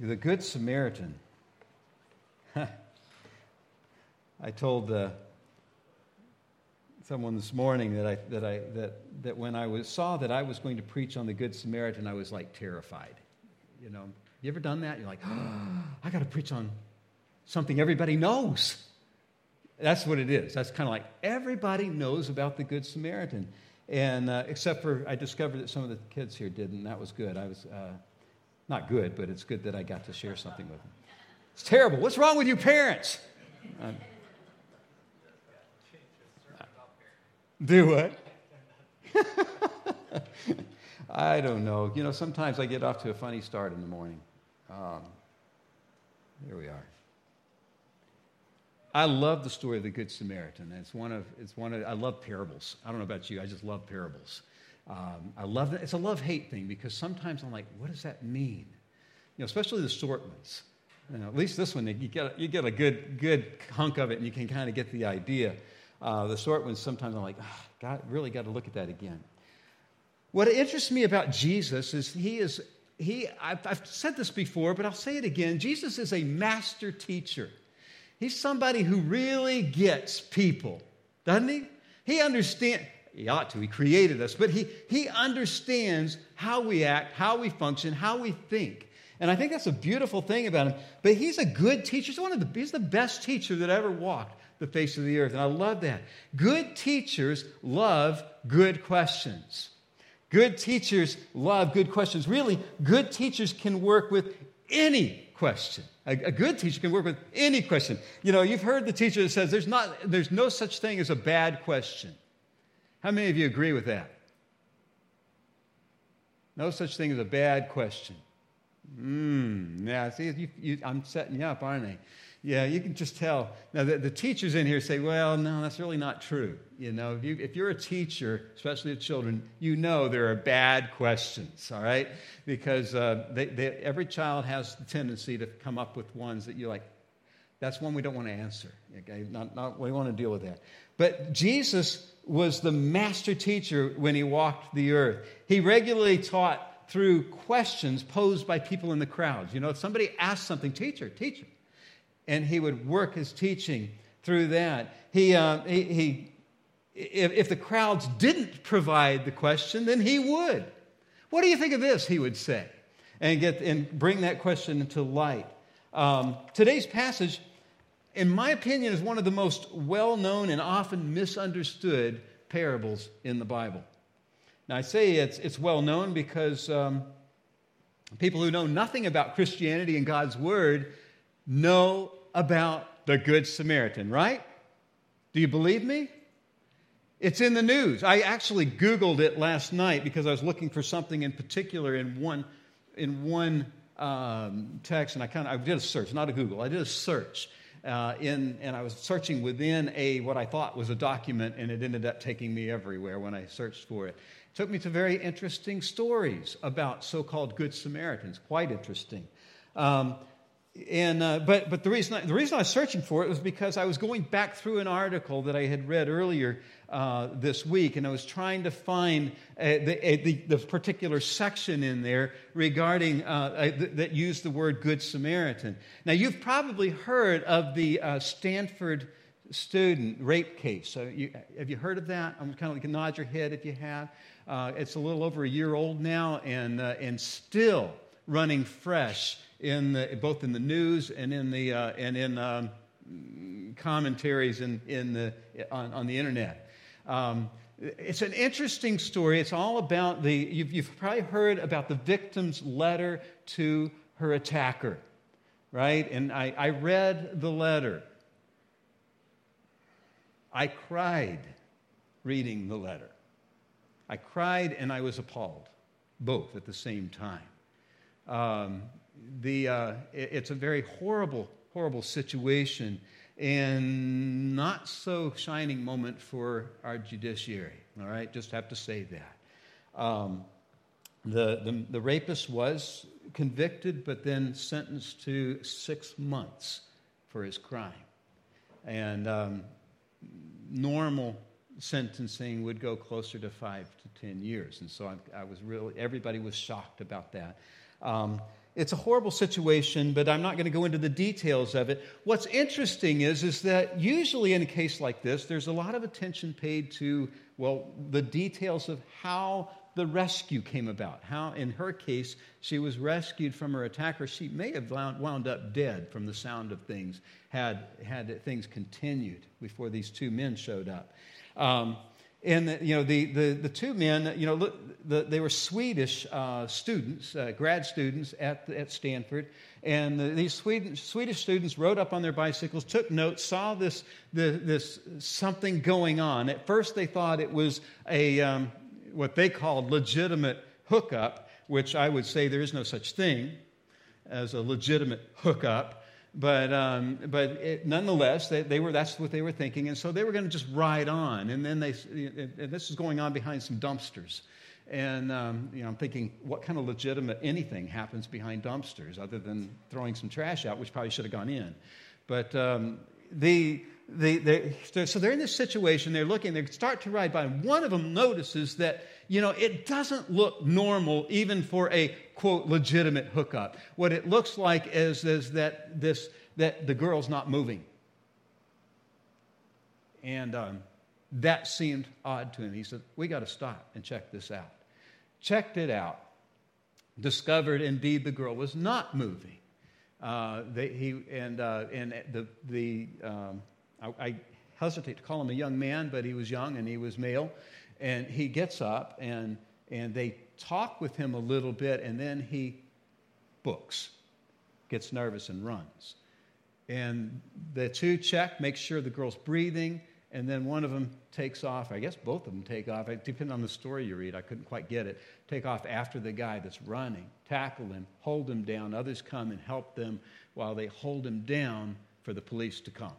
The Good Samaritan. I told uh, someone this morning that, I, that, I, that, that when I was, saw that I was going to preach on the Good Samaritan, I was like terrified. You know, you ever done that? You're like, oh, I got to preach on something everybody knows. That's what it is. That's kind of like everybody knows about the Good Samaritan. And uh, except for I discovered that some of the kids here didn't, that was good. I was uh, not good, but it's good that I got to share something with them. It's terrible. What's wrong with you parents? Um, do what? I don't know. You know, sometimes I get off to a funny start in the morning. Um, here we are. I love the story of the Good Samaritan. It's one of, it's one of, I love parables. I don't know about you, I just love parables. Um, I love it. It's a love hate thing because sometimes I'm like, what does that mean? You know, especially the short ones. You know, at least this one, you get, you get a good, good hunk of it and you can kind of get the idea. Uh, the short ones, sometimes I'm like, oh, God, really got to look at that again. What interests me about Jesus is he is, he, I've, I've said this before, but I'll say it again. Jesus is a master teacher. He's somebody who really gets people, doesn't he? He understands, he ought to, he created us, but he, he understands how we act, how we function, how we think. And I think that's a beautiful thing about him. But he's a good teacher. He's, one of the, he's the best teacher that ever walked the face of the earth. And I love that. Good teachers love good questions. Good teachers love good questions. Really, good teachers can work with any question. A, a, good teacher can work with any question. You know, you've heard the teacher that says there's, not, there's no such thing as a bad question. How many of you agree with that? No such thing as a bad question. Hmm. yeah, see, you, you, I'm setting you up, aren't I? Yeah, you can just tell. Now, the, the, teachers in here say, well, no, that's really not true. You know, if, you, if you're a teacher, especially of children, you know there are bad questions, all right? Because uh, they, they, every child has the tendency to come up with ones that you're like, that's one we don't want to answer. Okay? Not, not, we want to deal with that. But Jesus was the master teacher when he walked the earth. He regularly taught through questions posed by people in the crowds. You know, if somebody asked something, teacher, teacher, and he would work his teaching through that. He, uh, he, he if, if the crowds didn't provide the question, then he would. What do you think of this? He would say, and get and bring that question into light. Um, today's passage, in my opinion, is one of the most well-known and often misunderstood parables in the Bible. Now, I say it's, it's well known because um, people who know nothing about Christianity and God's Word know about the Good Samaritan, right? Do you believe me? It's in the news. I actually Googled it last night because I was looking for something in particular in one, in one um, text, and I kind of I did a search, not a Google. I did a search, uh, in, and I was searching within a what I thought was a document, and it ended up taking me everywhere when I searched for it. It took me to very interesting stories about so-called Good Samaritans. Quite interesting. Um, and, uh, but, but the, reason I, the reason I was searching for it was because I was going back through an article that I had read earlier uh, this week, and I was trying to find uh, the, the, the, particular section in there regarding uh, th- that used the word Good Samaritan. Now, you've probably heard of the uh, Stanford student rape case. So you, have you heard of that? I'm kind of like nod your head if you have. Uh, it's a little over a year old now, and, and still running fresh in the, both in the news and in the uh, and in um, commentaries in, in the, on, on the internet. Um, it's an interesting story. It's all about the, you've, you've probably heard about the victim's letter to her attacker, right? And I, I read the letter. I cried reading the letter. I cried and I was appalled, both at the same time. Um, the, uh, it's a very horrible, horrible situation and not so shining moment for our judiciary. All right, just have to say that. Um, the, the, the rapist was convicted, but then sentenced to six months for his crime. And um, normal sentencing would go closer to five to ten years. And so I, I was really, everybody was shocked about that. Um, it's a horrible situation, but I'm not going to go into the details of it. What's interesting is, is that usually in a case like this, there's a lot of attention paid to, well, the details of how the rescue came about. How, in her case, she was rescued from her attacker. She may have wound up dead from the sound of things, had, had things continued before these two men showed up. Um, and the, you know the, the, the, two men you know the, they were swedish uh, students uh, grad students at, at stanford. And the, these swedish, swedish students rode up on their bicycles took notes saw this, this something going on. At first they thought it was a um, what they called legitimate hookup which i would say there is no such thing as a legitimate hookup but, um, but it, nonetheless, they, they, were, that's what they were thinking. And so they were going to just ride on. And then they, and this is going on behind some dumpsters. And um, you know, I'm thinking, what kind of legitimate anything happens behind dumpsters other than throwing some trash out, which probably should have gone in? But um, the, they, they, so they're in this situation, they're looking, they start to ride by, one of them notices that, you know, it doesn't look normal even for a, quote, legitimate hookup. What it looks like is, is that, this, that the girl's not moving. And um, that seemed odd to him. He said, We got to stop and check this out. Checked it out, discovered indeed the girl was not moving. Uh, they, he, and, uh, and the, the um, I, I hesitate to call him a young man, but he was young and he was male. And he gets up and, and they talk with him a little bit, and then he books, gets nervous, and runs. And the two check, make sure the girl's breathing, and then one of them takes off. I guess both of them take off. Depending on the story you read, I couldn't quite get it. Take off after the guy that's running, tackle him, hold him down. Others come and help them while they hold him down for the police to come.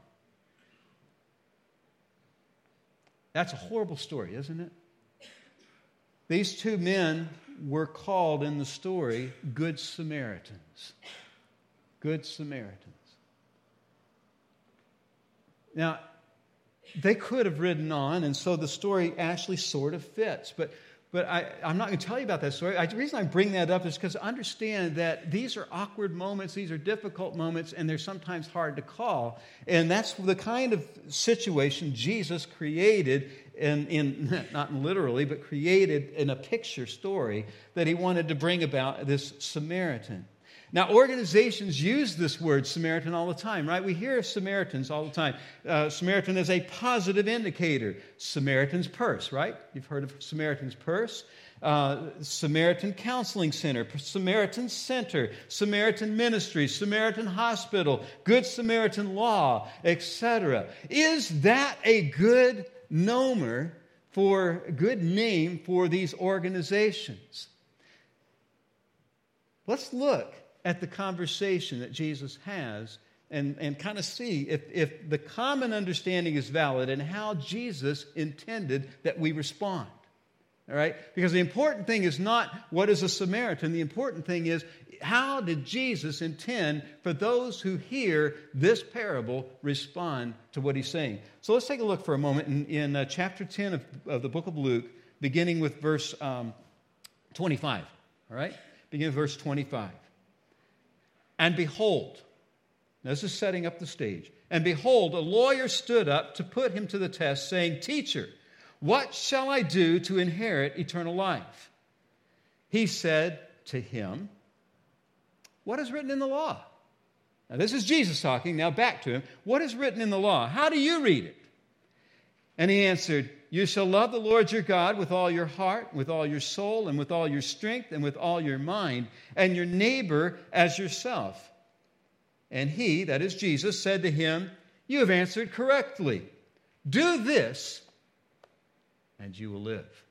That's a horrible story, isn't it? These two men were called in the story Good Samaritans. Good Samaritans. Now, they could have ridden on, and so the story actually sort of fits. But but I, am not going to tell you about that story. I, the reason I bring that up is because understand that these are awkward moments, these are difficult moments, and they're sometimes hard to call. And that's the kind of situation Jesus created, in, in not literally, but created in a picture story that he wanted to bring about this Samaritan. Now, organizations use this word Samaritan all the time, right? We hear Samaritans all the time. Uh, Samaritan is a positive indicator. Samaritan's Purse, right? You've heard of Samaritan's Purse. Uh, Samaritan Counseling Center, Samaritan Center, Samaritan Ministry, Samaritan Hospital, Good Samaritan Law, etc. Is that a good nomer for a good name for these organizations? Let's look at the conversation that Jesus has and, and kind of see if, if the common understanding is valid and how Jesus intended that we respond. All right? Because the important thing is not what is a Samaritan, the important thing is how did Jesus intend for those who hear this parable respond to what he's saying? So let's take a look for a moment in, in uh, chapter 10 of, of, the book of Luke, beginning with verse um, 25. All right? Begin with verse 25. And behold, this is setting up the stage. And behold, a lawyer stood up to put him to the test, saying, Teacher, what shall I do to inherit eternal life? He said to him, What is written in the law? Now, this is Jesus talking. Now, back to him. What is written in the law? How do you read it? And he answered, You shall love the Lord your God with all your heart, with all your soul, and with all your strength, and with all your mind, and your neighbor as yourself. And he, that is Jesus, said to him, You have answered correctly. Do this, and you will live.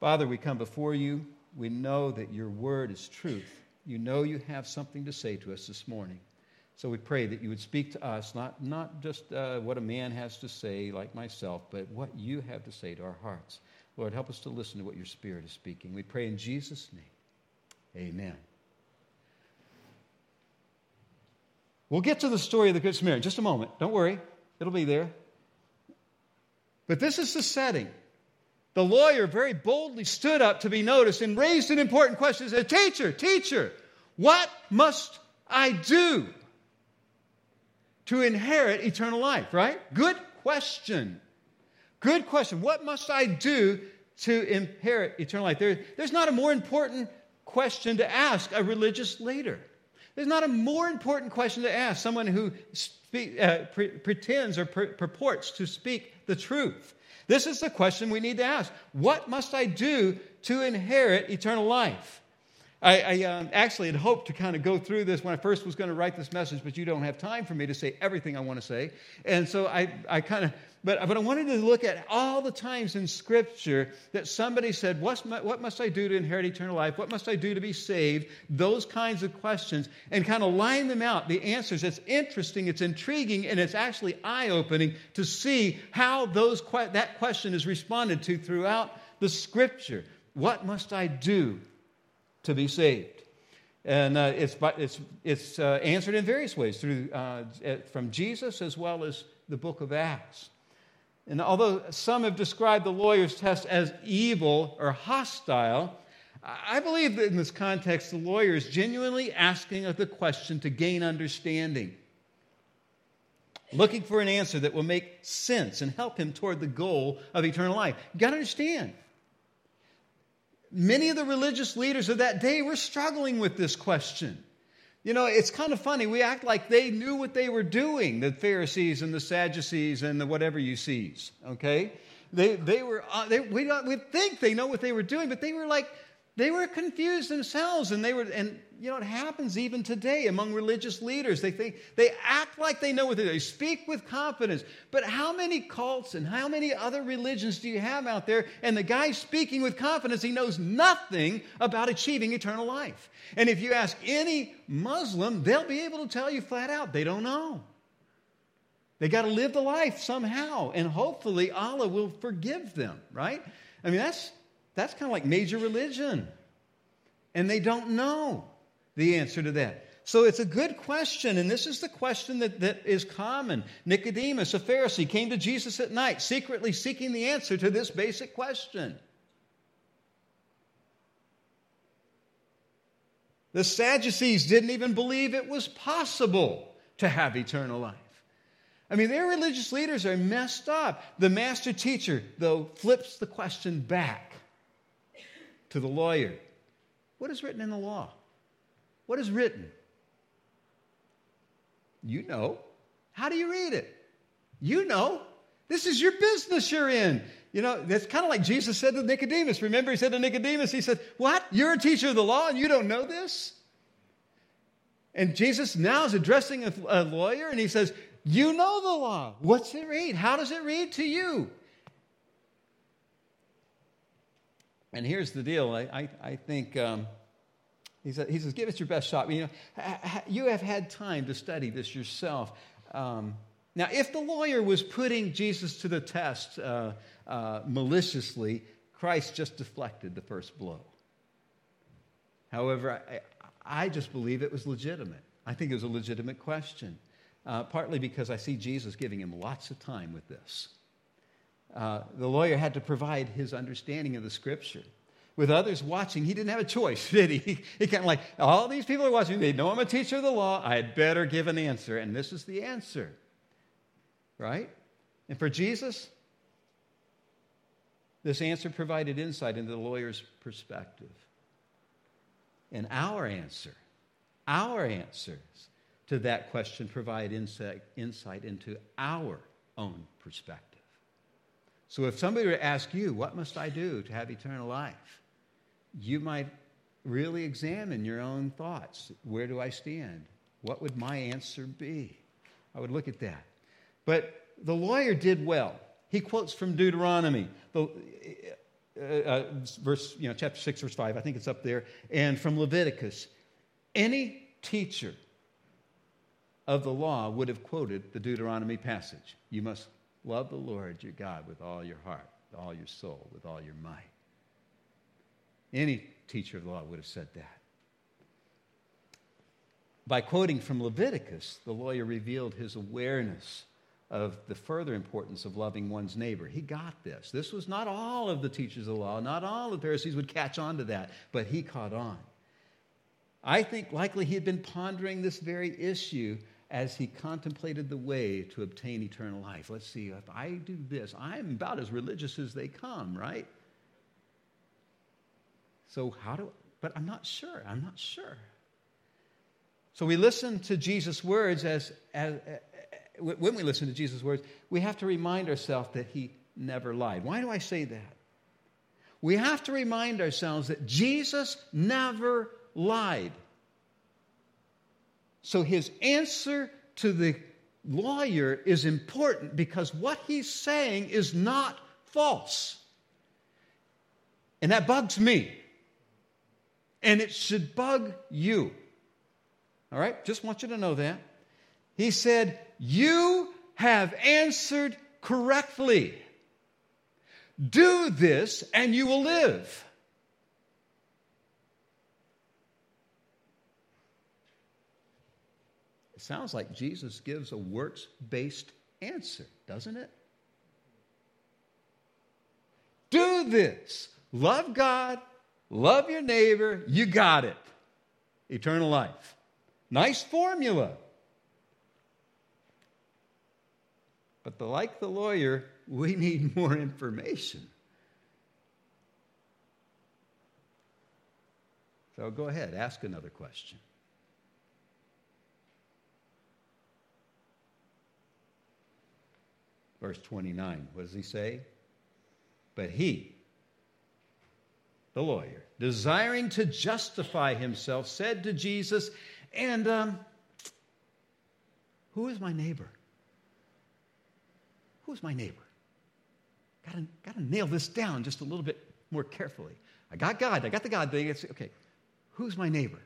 Father, we come before you. We know that your word is truth. You know you have something to say to us this morning. So we pray that you would speak to us, not, not just uh, what a man has to say, like myself, but what you have to say to our hearts. Lord, help us to listen to what your Spirit is speaking. We pray in Jesus' name. Amen. We'll get to the story of the Good Samaritan just a moment. Don't worry, it'll be there. But this is the setting. The lawyer very boldly stood up to be noticed and raised an important question. He said, Teacher, teacher, what must I do to inherit eternal life? Right? Good question. Good question. What must I do to inherit eternal life? There, there's not a more important question to ask a religious leader. There's not a more important question to ask someone who speak, uh, pre- pretends or pur- purports to speak the truth. This is the question we need to ask What must I do to inherit eternal life? I, I um, actually had hoped to kind of go through this when I first was going to write this message, but you don't have time for me to say everything I want to say. And so I, I kind of, but, but I wanted to look at all the times in Scripture that somebody said, What's my, What must I do to inherit eternal life? What must I do to be saved? Those kinds of questions, and kind of line them out, the answers. It's interesting, it's intriguing, and it's actually eye opening to see how those, that question is responded to throughout the Scripture. What must I do to be saved. And uh, it's, it's, it's uh, answered in various ways through, uh, from Jesus as well as the book of Acts. And although some have described the lawyer's test as evil or hostile, I believe that in this context, the lawyer is genuinely asking the question to gain understanding, looking for an answer that will make sense and help him toward the goal of eternal life. You've got to understand many of the religious leaders of that day were struggling with this question. You know, it's kind of funny. We act like they knew what they were doing, the Pharisees and the Sadducees and the whatever you sees, okay? They, they were, uh, they, we, we think they know what they were doing, but they were like, they were confused themselves and they were and you know it happens even today among religious leaders. They think they act like they know what they do. They speak with confidence. But how many cults and how many other religions do you have out there and the guy speaking with confidence he knows nothing about achieving eternal life. And if you ask any muslim they'll be able to tell you flat out they don't know. They got to live the life somehow and hopefully allah will forgive them right? I mean that's that's kind of like major religion. And they don't know the answer to that. So it's a good question, and this is the question that, that is common. Nicodemus, a Pharisee, came to Jesus at night, secretly seeking the answer to this basic question. The Sadducees didn't even believe it was possible to have eternal life. I mean, their religious leaders are messed up. The master teacher, though, flips the question back to the lawyer, What is written in the law? What is written? You know. How do you read it? You know. This is your business you're in. You know, that's kind of like Jesus said to Nicodemus. Remember, he said to Nicodemus, He said, What? You're a teacher of the law and you don't know this? And Jesus now is addressing a, a lawyer and he says, You know the law. What's it read? How does it read to you? And here's the deal I, I, I think um, he, said, he says, give it your best shot. You, know, you have had time to study this yourself. Um, now, if the lawyer was putting Jesus to the test uh, uh, maliciously, Christ just deflected the first blow. However, I, I, just believe it was legitimate. I think it was a legitimate question, uh, partly because I see Jesus giving him lots of time with this. Uh, the lawyer had to provide his understanding of the scripture. With others watching, he didn't have a choice, did he? He, kind of like, all these people are watching, they know I'm a teacher of the law, I had better give an answer. And this is the answer, right? And for Jesus, this answer provided insight into the lawyer's perspective. And our answer, our answers to that question provide insight, insight into our own perspective. So if somebody were to ask you, What must I do to have eternal life? you might really examine your own thoughts. Where do I stand? What would my answer be? I would look at that. But the lawyer did well. He quotes from Deuteronomy, the, uh, uh, verse, you know, chapter 6, verse 5, I think it's up there, and from Leviticus. Any teacher of the law would have quoted the Deuteronomy passage. You must Love the Lord your God with all your heart, with all your soul, with all your might. Any teacher of the law would have said that. By quoting from Leviticus, the lawyer revealed his awareness of the further importance of loving one's neighbor. He got this. This was not all of the teachers of the law, not all the Pharisees would catch on to that, but he caught on. I think likely he had been pondering this very issue as he contemplated the way to obtain eternal life. Let's see, if I do this, I'm about as religious as they come, right? So, how do, but I'm not sure. I'm not sure. So, we listen to Jesus' words as, as, as when we listen to Jesus' words, we have to remind ourselves that he never lied. Why do I say that? We have to remind ourselves that Jesus never lied. So his answer to the lawyer is important because what he's saying is not false. And that bugs me. And it should bug you. All right? Just want you to know that. He said, You have answered correctly. Do this and you will live. Sounds like Jesus gives a works based answer, doesn't it? Do this. Love God, love your neighbor, you got it. Eternal life. Nice formula. But the, like the lawyer, we need more information. So go ahead, ask another question. Verse 29, what does he say? But he, the lawyer, desiring to justify himself, said to Jesus, And um, who is my neighbor? Who's my neighbor? Gotta, gotta nail this down just a little bit more carefully. I got God, I got the God thing. It's okay. Who's my neighbor?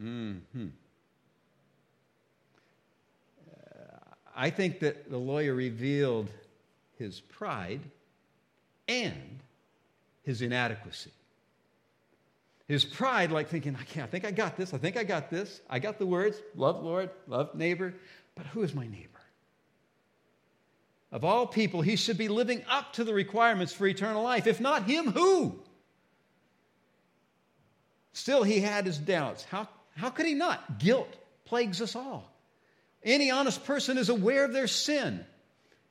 Mm hmm. Uh, I think that the lawyer revealed his pride and his inadequacy. His pride, like thinking, I can't, I think I got this, I think I got this, I got the words, love Lord, love neighbor, but who is my neighbor? Of all people, he should be living up to the requirements for eternal life. If not him, who? Still, he had his doubts. How, how could he not? Guilt plagues us all. Any honest person is aware of their sin.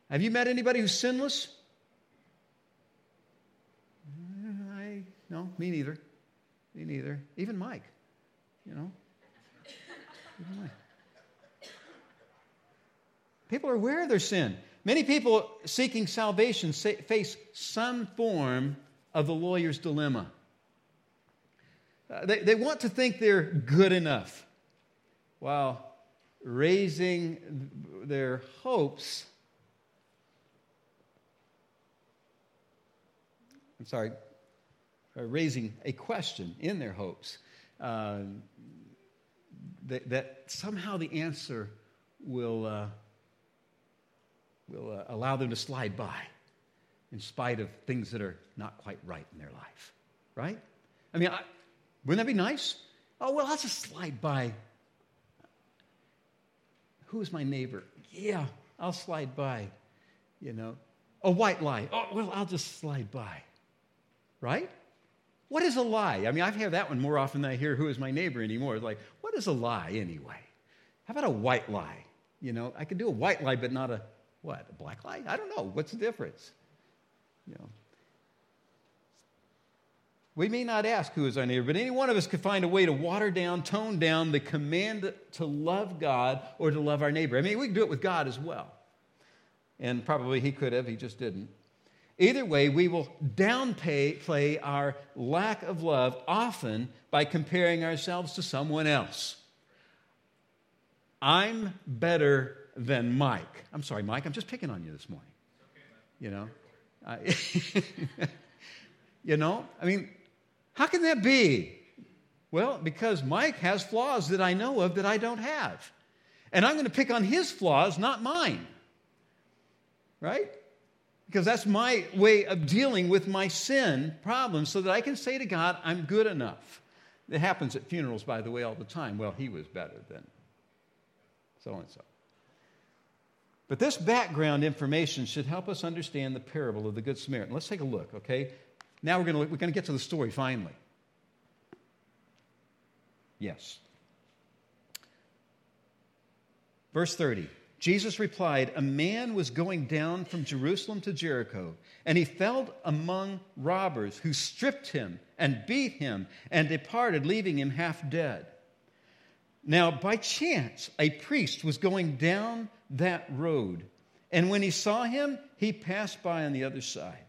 Have you met anybody who's sinless? I, no, me neither. Me neither. Even Mike, you know. Even Mike. People are aware of their sin. Many people seeking salvation face some form of the lawyer's dilemma. Uh, they, they want to think they're good enough while raising their hopes. I'm sorry, uh, raising a question in their hopes uh, that, that, somehow the answer will. Uh, will uh, allow them to slide by in spite of things that are not quite right in their life. Right? I mean, I, wouldn't that be nice? Oh, well, I'll just slide by. Who's my neighbor? Yeah, I'll slide by. You know, a white lie. Oh, well, I'll just slide by. Right? What is a lie? I mean, I hear that one more often than I hear who is my neighbor anymore. It's like, what is a lie anyway? How about a white lie? You know, I could do a white lie, but not a what? A black lie? I don't know. What's the difference? You know. We may not ask who is our neighbor, but any one of us could find a way to water down, tone down the command to love God or to love our neighbor. I mean, we can do it with God as well. And probably he could have, he just didn't. Either way, we will downplay our lack of love often by comparing ourselves to someone else. I'm better than Mike. I'm sorry, Mike, I'm just picking on you this morning. you know? I, you know? I mean, how can that be? Well, because Mike has flaws that I know of that I don't have. And I'm going to pick on his flaws, not mine. Right? Because that's my way of dealing with my sin problem so that I can say to God, I'm good enough. It happens at funerals, by the way, all the time. Well, he was better than so and so. But this background information should help us understand the parable of the Good Samaritan. Let's take a look, okay? Now we're going to, we're going to get to the story finally. Yes. Verse 30 Jesus replied, A man was going down from Jerusalem to Jericho, and he fell among robbers who stripped him and beat him and departed, leaving him half dead. Now, by chance, a priest was going down that road, and when he saw him, he passed by on the other side.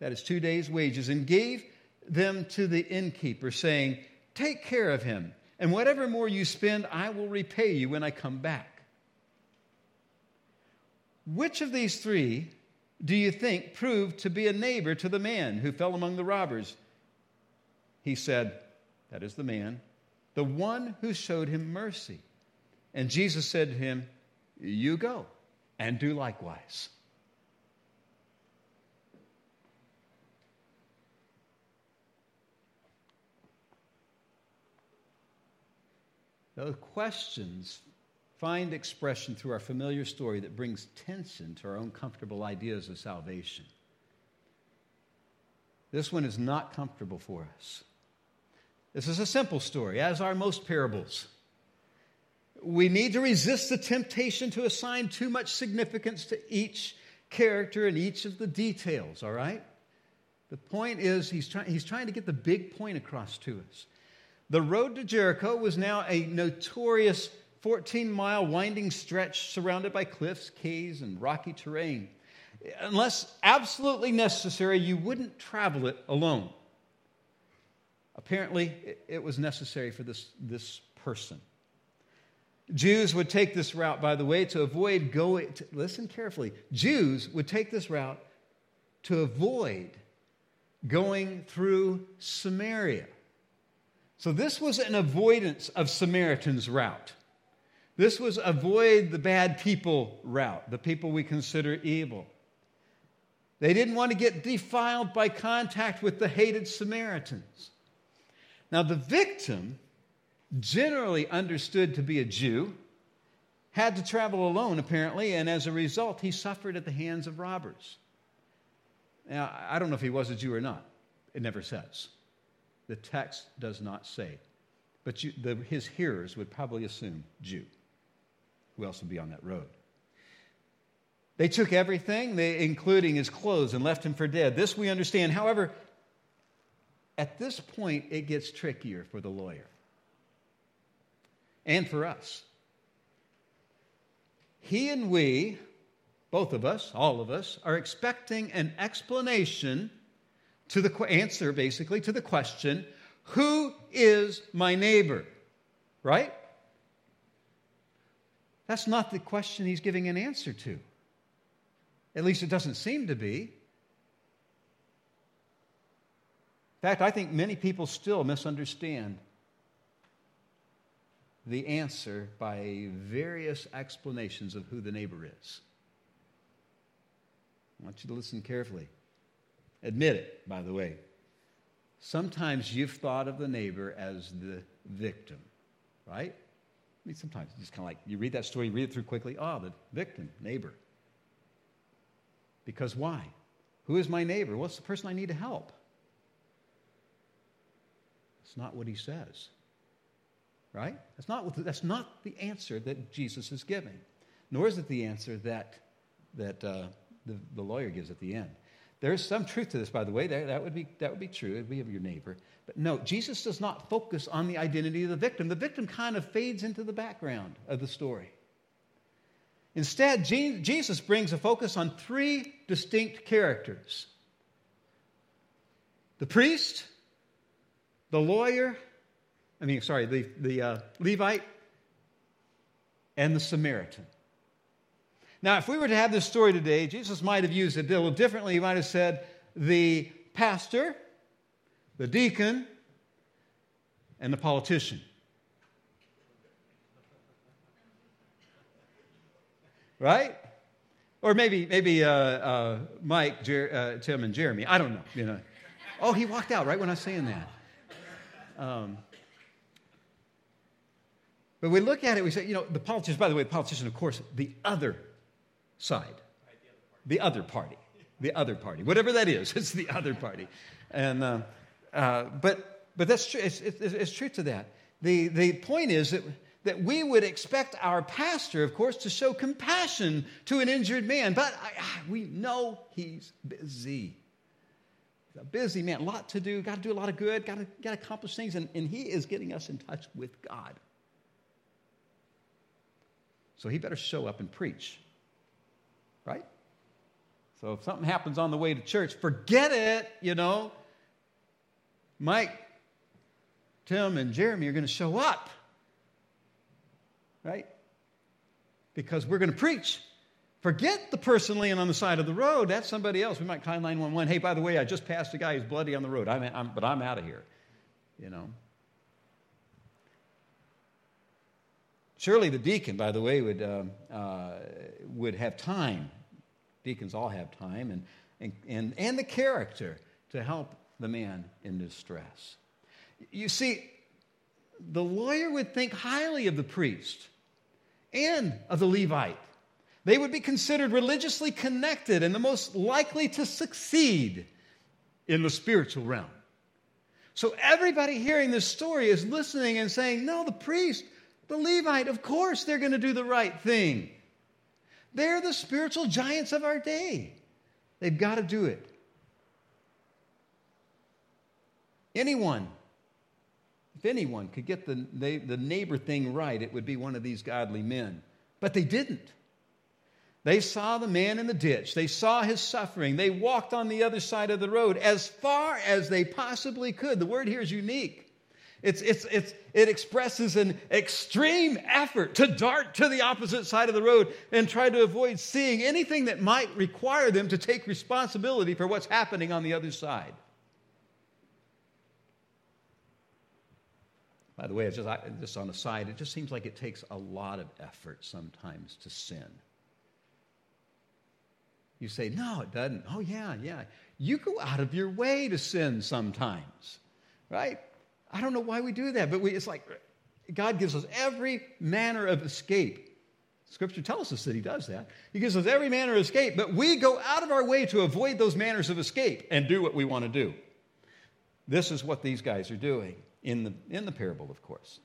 that is two days' wages, and gave them to the innkeeper, saying, Take care of him, and whatever more you spend, I will repay you when I come back. Which of these three do you think proved to be a neighbor to the man who fell among the robbers? He said, That is the man, the one who showed him mercy. And Jesus said to him, You go and do likewise. The questions find expression through our familiar story that brings tension to our own comfortable ideas of salvation. This one is not comfortable for us. This is a simple story, as are most parables. We need to resist the temptation to assign too much significance to each character and each of the details, all right? The point is, he's, try- he's trying to get the big point across to us. The road to Jericho was now a notorious 14 mile winding stretch surrounded by cliffs, caves, and rocky terrain. Unless absolutely necessary, you wouldn't travel it alone. Apparently, it was necessary for this, this person. Jews would take this route, by the way, to avoid going, to, listen carefully. Jews would take this route to avoid going through Samaria. So, this was an avoidance of Samaritan's route. This was avoid the bad people route, the people we consider evil. They didn't want to get defiled by contact with the hated Samaritans. Now, the victim, generally understood to be a Jew, had to travel alone, apparently, and as a result, he suffered at the hands of robbers. Now, I don't know if he was a Jew or not. It never says. The text does not say. But you, the, his hearers would probably assume Jew. Who else would be on that road? They took everything, they, including his clothes, and left him for dead. This we understand. However, at this point, it gets trickier for the lawyer and for us. He and we, both of us, all of us, are expecting an explanation to the answer, basically, to the question who is my neighbor? Right? That's not the question he's giving an answer to. At least it doesn't seem to be. In fact, I think many people still misunderstand the answer by various explanations of who the neighbor is. I want you to listen carefully. Admit it, by the way. Sometimes you've thought of the neighbor as the victim, right? I mean, sometimes it's just kind of like you read that story, you read it through quickly. Oh, the victim, neighbor. Because why? Who is my neighbor? What's the person I need to help? It's not what he says. Right? That's not, that's not the answer that Jesus is giving, nor is it the answer that, that uh, the, the lawyer gives at the end. There's some truth to this, by the way. That, that, would, be, that would be true. It would be of your neighbor. But no, Jesus does not focus on the identity of the victim. The victim kind of fades into the background of the story. Instead, Jesus brings a focus on three distinct characters the priest, the lawyer, I mean, sorry, the, the uh, Levite, and the Samaritan. Now, if we were to have this story today, Jesus might have used it a little differently. He might have said, the pastor, the deacon, and the politician. Right? Or maybe, maybe uh, uh, Mike, Jer- uh, Tim, and Jeremy. I don't know. You know. Oh, he walked out right when I was saying that. Um, but we look at it, we say, you know, the politician, by the way, the politician, of course, the other side, the other party, the other party, whatever that is, it's the other party. And, uh, uh, but, but that's true, it's, it's, it's true to that. The, the point is that, that we would expect our pastor, of course, to show compassion to an injured man, but I, we know he's busy. He's a busy man, a lot to do, got to do a lot of good, got to, got to accomplish things, and, and he is getting us in touch with God. So he better show up and preach. Right? So if something happens on the way to church, forget it, you know. Mike, Tim, and Jeremy are going to show up. Right? Because we're going to preach. Forget the person laying on the side of the road. That's somebody else. We might call 911. Hey, by the way, I just passed a guy who's bloody on the road, I'm, I'm, but I'm out of here. You know. Surely the deacon, by the way, would, um, uh, would have time. Deacons all have time and, and, and, and the character to help the man in distress. You see, the lawyer would think highly of the priest and of the Levite. They would be considered religiously connected and the most likely to succeed in the spiritual realm. So everybody hearing this story is listening and saying, No, the priest the Levite, of course, they're going to do the right thing. They're the spiritual giants of our day. They've got to do it. Anyone, if anyone could get the, the neighbor thing right, it would be one of these godly men. But they didn't. They saw the man in the ditch. They saw his suffering. They walked on the other side of the road as far as they possibly could. The word here is unique. It's, it's, it's, it expresses an extreme effort to dart to the opposite side of the road and try to avoid seeing anything that might require them to take responsibility for what's happening on the other side. By the way, it's just, just on a side, it just seems like it takes a lot of effort sometimes to sin. You say, no, it doesn't. Oh, yeah, yeah. You go out of your way to sin sometimes, right? I don't know why we do that, but we, it's like God gives us every manner of escape. Scripture tells us that He does that. He gives us every manner of escape, but we go out of our way to avoid those manners of escape and do what we want to do. This is what these guys are doing in the, in the parable, of course.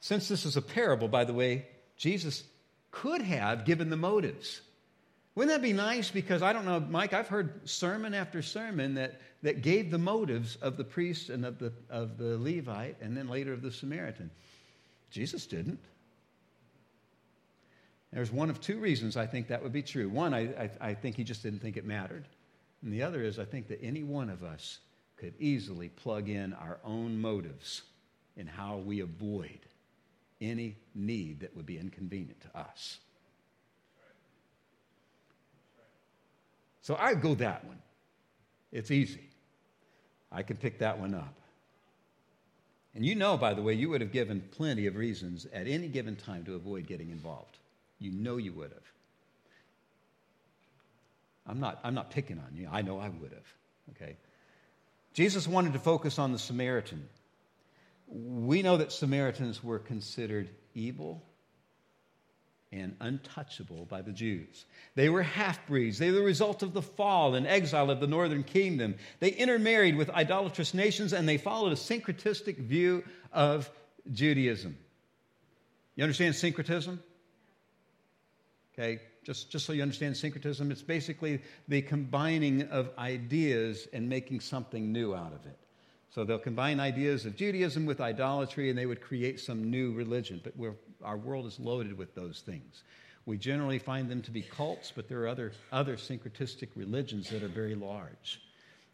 Since this is a parable, by the way, Jesus could have given the motives. Wouldn't that be nice? Because I don't know, Mike, I've heard sermon after sermon that, that gave the motives of the priest and of the, of the Levite and then later of the Samaritan. Jesus didn't. There's one of two reasons I think that would be true. One, I, I, I think he just didn't think it mattered. And the other is I think that any one of us could easily plug in our own motives in how we avoid any need that would be inconvenient to us. So I go that one. It's easy. I can pick that one up. And you know, by the way, you would have given plenty of reasons at any given time to avoid getting involved. You know you would have. I'm not, I'm not picking on you. I know I would have. Okay? Jesus wanted to focus on the Samaritan. We know that Samaritans were considered evil and untouchable by the Jews. They were half breeds. They were the result of the fall and exile of the northern kingdom. They intermarried with idolatrous nations and they followed a syncretistic view of Judaism. You understand syncretism? Okay, just, just so you understand syncretism, it's basically the combining of ideas and making something new out of it. So they'll combine ideas of Judaism with idolatry and they would create some new religion. But our world is loaded with those things. We generally find them to be cults, but there are other, other syncretistic religions that are very large.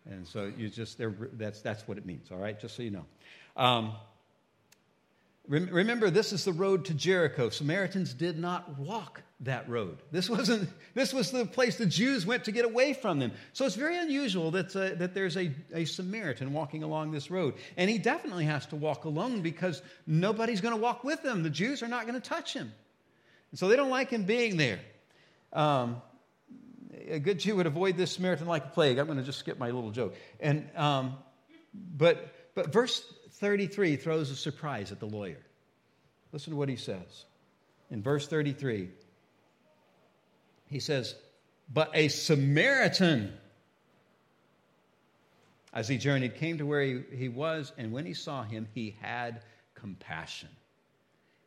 And so you just, that's, that's what it means, all right? Just so you know. Um, Remember, this is the road to Jericho. Samaritans did not walk that road. This, wasn't, this was the place the Jews went to get away from them. So it's very unusual that, uh, that there's a, a Samaritan walking along this road. And he definitely has to walk alone because nobody's going to walk with him. The Jews are not going to touch him. And so they don't like him being there. Um, a good Jew would avoid this Samaritan like a plague. I'm going to just skip my little joke. And, um, but, but verse 33 throws a surprise at the lawyer. Listen to what he says. In verse 33, he says, But a Samaritan, as he journeyed, came to where he, he was, and when he saw him, he had compassion.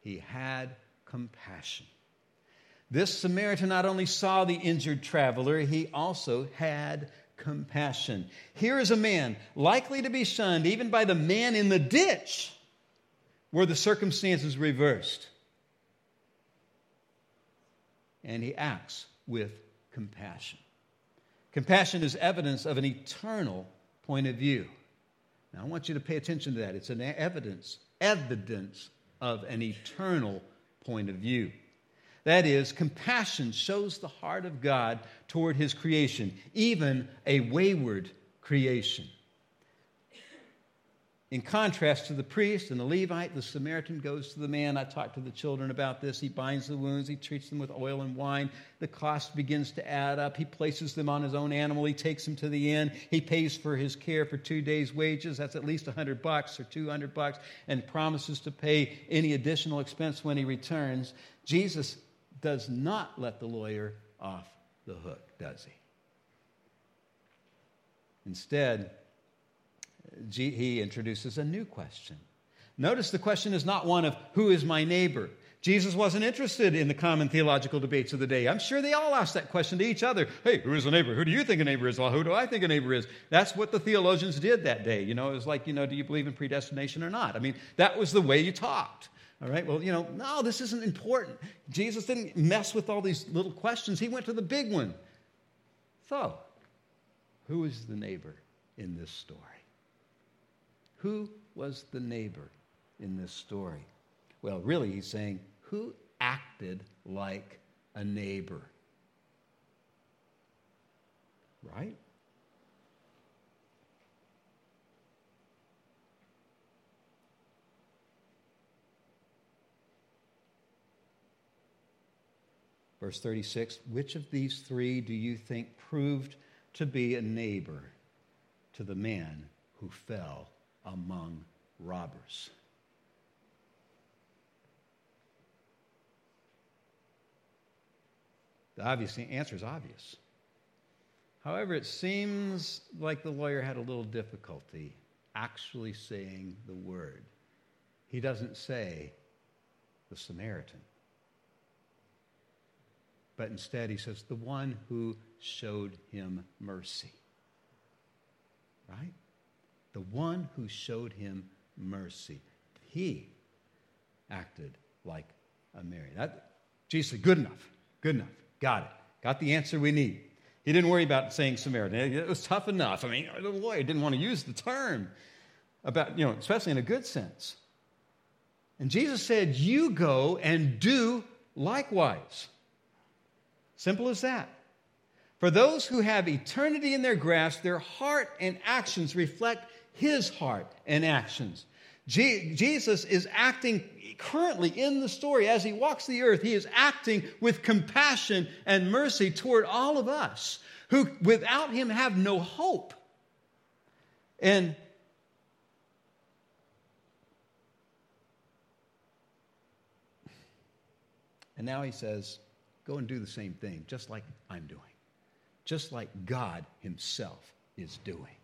He had compassion. This Samaritan not only saw the injured traveler, he also had compassion. Here is a man likely to be shunned even by the man in the ditch were the circumstances reversed. And he acts with compassion. Compassion is evidence of an eternal point of view. Now, I want you to pay attention to that. It's an evidence, evidence of an eternal point of view. That is, compassion shows the heart of God toward his creation, even a wayward creation. In contrast to the priest and the Levite, the Samaritan goes to the man. I talked to the children about this. He binds the wounds, he treats them with oil and wine. The cost begins to add up. He places them on his own animal. He takes them to the inn. He pays for his care for two days' wages. That's at least 100 bucks or 200 bucks, and promises to pay any additional expense when he returns. Jesus does not let the lawyer off the hook, does he? Instead, he introduces a new question. Notice the question is not one of who is my neighbor. Jesus wasn't interested in the common theological debates of the day. I'm sure they all asked that question to each other. Hey, who is a neighbor? Who do you think a neighbor is? Well, who do I think a neighbor is? That's what the theologians did that day. You know, it was like, you know, do you believe in predestination or not? I mean, that was the way you talked. All right, well, you know, no, this isn't important. Jesus didn't mess with all these little questions, he went to the big one. So, who is the neighbor in this story? Who was the neighbor in this story? Well, really, he's saying, who acted like a neighbor? Right? Verse 36 Which of these three do you think proved to be a neighbor to the man who fell among robbers? The obvious answer is obvious. However, it seems like the lawyer had a little difficulty actually saying the word. He doesn't say the Samaritan but instead he says, the one who showed him mercy. Right? The one who showed him mercy. He acted like a Mary. That, Jesus said, good enough, good enough, got it. Got the answer we need. He didn't worry about saying Samaritan. It was tough enough. I mean, the lawyer didn't want to use the term about, you know, especially in a good sense. And Jesus said, You go and do likewise. Simple as that. For those who have eternity in their grasp, their heart and actions reflect his heart and actions. Je- Jesus is acting currently in the story as he walks the earth. He is acting with compassion and mercy toward all of us who, without him, have no hope. And and now he says, Go and do the same thing, just like I'm doing, just like God Himself is doing.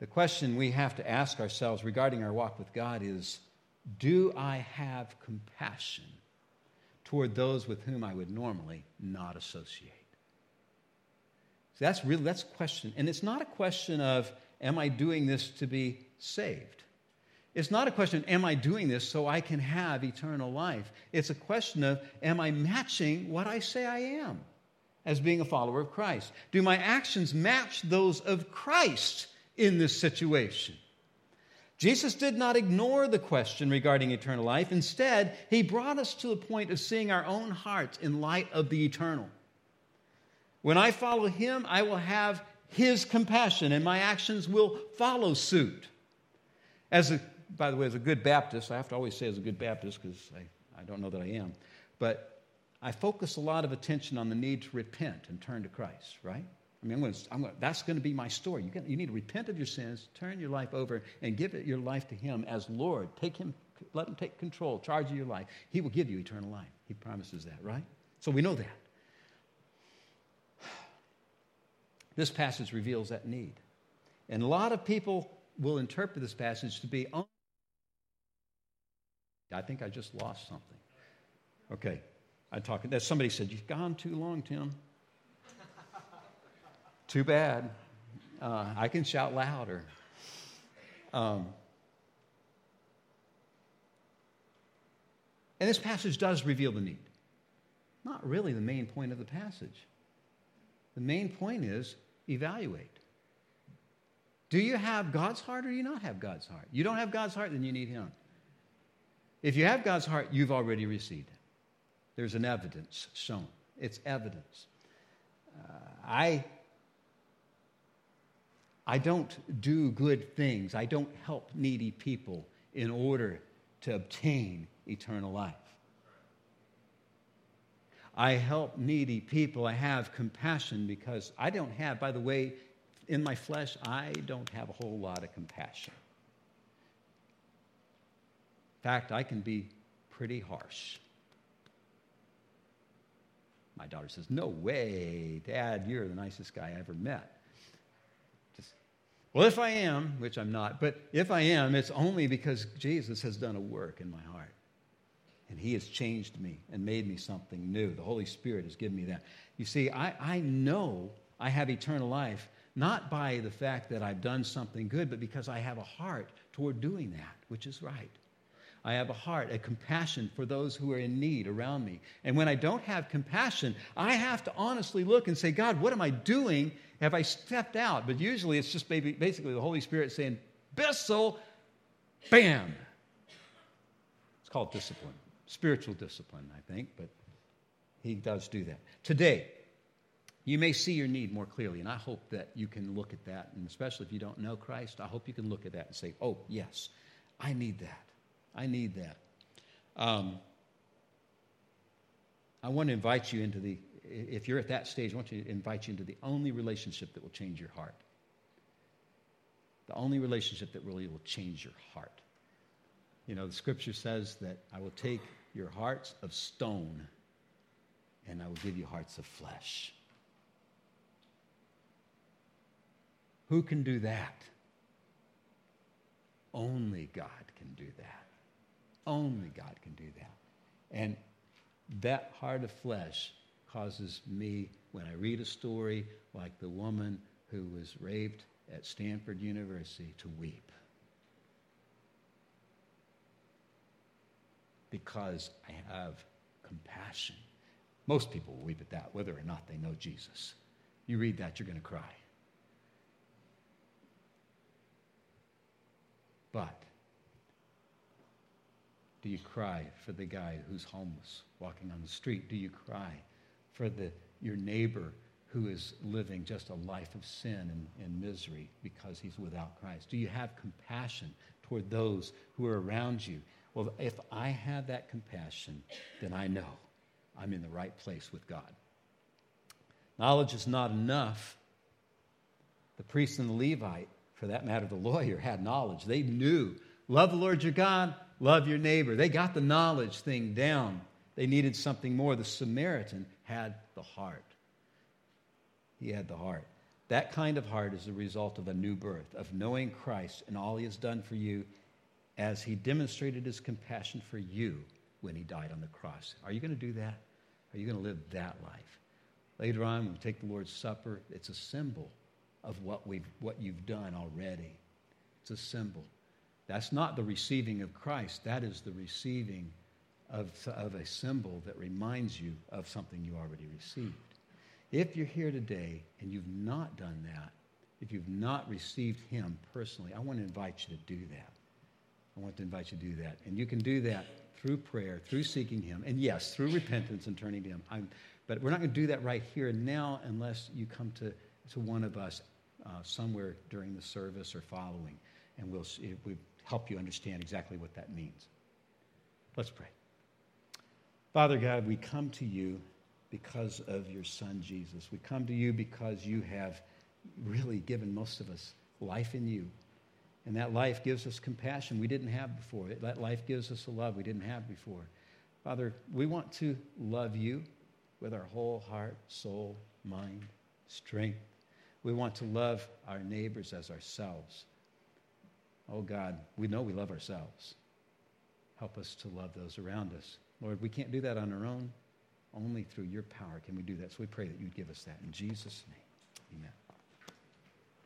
The question we have to ask ourselves regarding our walk with God is Do I have compassion toward those with whom I would normally not associate? So that's really that's a question. And it's not a question of am I doing this to be saved? It's not a question, am I doing this so I can have eternal life? It's a question of, am I matching what I say I am as being a follower of Christ? Do my actions match those of Christ in this situation? Jesus did not ignore the question regarding eternal life. Instead, he brought us to the point of seeing our own hearts in light of the eternal. When I follow him, I will have his compassion, and my actions will follow suit. As a, by the way, as a good Baptist, I have to always say as a good Baptist because I, I don't know that I am, but I focus a lot of attention on the need to repent and turn to Christ, right? I mean, I'm to, I'm to, that's going to be my story. You, you need to repent of your sins, turn your life over, and give it, your life to Him as Lord. Take Him, let Him take control, charge of your life. He will give you eternal life. He promises that, right? So we know that. This passage reveals that need. And a lot of people will interpret this passage to be. I think I just lost something. Okay. I talk. Somebody said, You've gone too long, Tim. Too bad. Uh, I can shout louder. Um, and this passage does reveal the need. Not really the main point of the passage. The main point is evaluate. Do you have God's heart or do you not have God's heart? You don't have God's heart, then you need Him. If you have God's heart, you've already received it. There's an evidence shown. It's evidence. Uh, I I don't do good things. I don't help needy people in order to obtain eternal life. I help needy people. I have compassion because I don't have, by the way, in my flesh, I don't have a whole lot of compassion. Fact, I can be pretty harsh. My daughter says, No way, Dad, you're the nicest guy I ever met. Well, if I am, which I'm not, but if I am, it's only because Jesus has done a work in my heart. And he has changed me and made me something new. The Holy Spirit has given me that. You see, I, I know I have eternal life, not by the fact that I've done something good, but because I have a heart toward doing that, which is right. I have a heart, a compassion for those who are in need around me. And when I don't have compassion, I have to honestly look and say, God, what am I doing? Have I stepped out? But usually it's just basically the Holy Spirit saying, Bissell, bam. It's called discipline, spiritual discipline, I think, but he does do that. Today, you may see your need more clearly, and I hope that you can look at that, and especially if you don't know Christ, I hope you can look at that and say, oh, yes, I need that. I need that. Um, I want to invite you into the, if you're at that stage, I want to invite you into the only relationship that will change your heart. The only relationship that really will change your heart. You know, the scripture says that I will take your hearts of stone and I will give you hearts of flesh. Who can do that? Only God can do that. Only God can do that. And that heart of flesh causes me, when I read a story like the woman who was raped at Stanford University, to weep. Because I have compassion. Most people will weep at that, whether or not they know Jesus. You read that, you're going to cry. But do you cry for the guy who's homeless walking on the street? Do you cry for the, your neighbor who is living just a life of sin and, and misery because he's without Christ? Do you have compassion toward those who are around you? Well, if I have that compassion, then I know I'm in the right place with God. Knowledge is not enough. The priest and the Levite, for that matter, the lawyer, had knowledge. They knew love the Lord your God Love your neighbor. They got the knowledge thing down. They needed something more. The Samaritan had the heart. He had the heart. That kind of heart is the result of a new birth, of knowing Christ and all he has done for you as he demonstrated his compassion for you when he died on the cross. Are you going to do that? Are you going to live that life? Later on, when we take the Lord's Supper, it's a symbol of what, we've, what you've done already. It's a symbol. That's not the receiving of Christ, that is the receiving of, of a symbol that reminds you of something you already received. If you're here today and you've not done that, if you've not received Him personally, I want to invite you to do that. I want to invite you to do that. And you can do that through prayer, through seeking Him, and yes, through repentance and turning to Him. I'm, but we're not going to do that right here and now unless you come to, to one of us uh, somewhere during the service or following, and we'll, we'll help you understand exactly what that means. Let's pray. Father God, we come to you because of your Son, Jesus. We come to you because you have really given most of us life in you. And that life gives us compassion we didn't have before. That life gives us a love we didn't have before. Father, we want to love you with our whole heart, soul, mind, strength. We want to love our neighbors as ourselves. Oh God, we know we love ourselves. Help us to love those around us. Lord, we can't do that on our own. Only through your power can we do that. So we pray that you'd give us that. In Jesus' name, amen.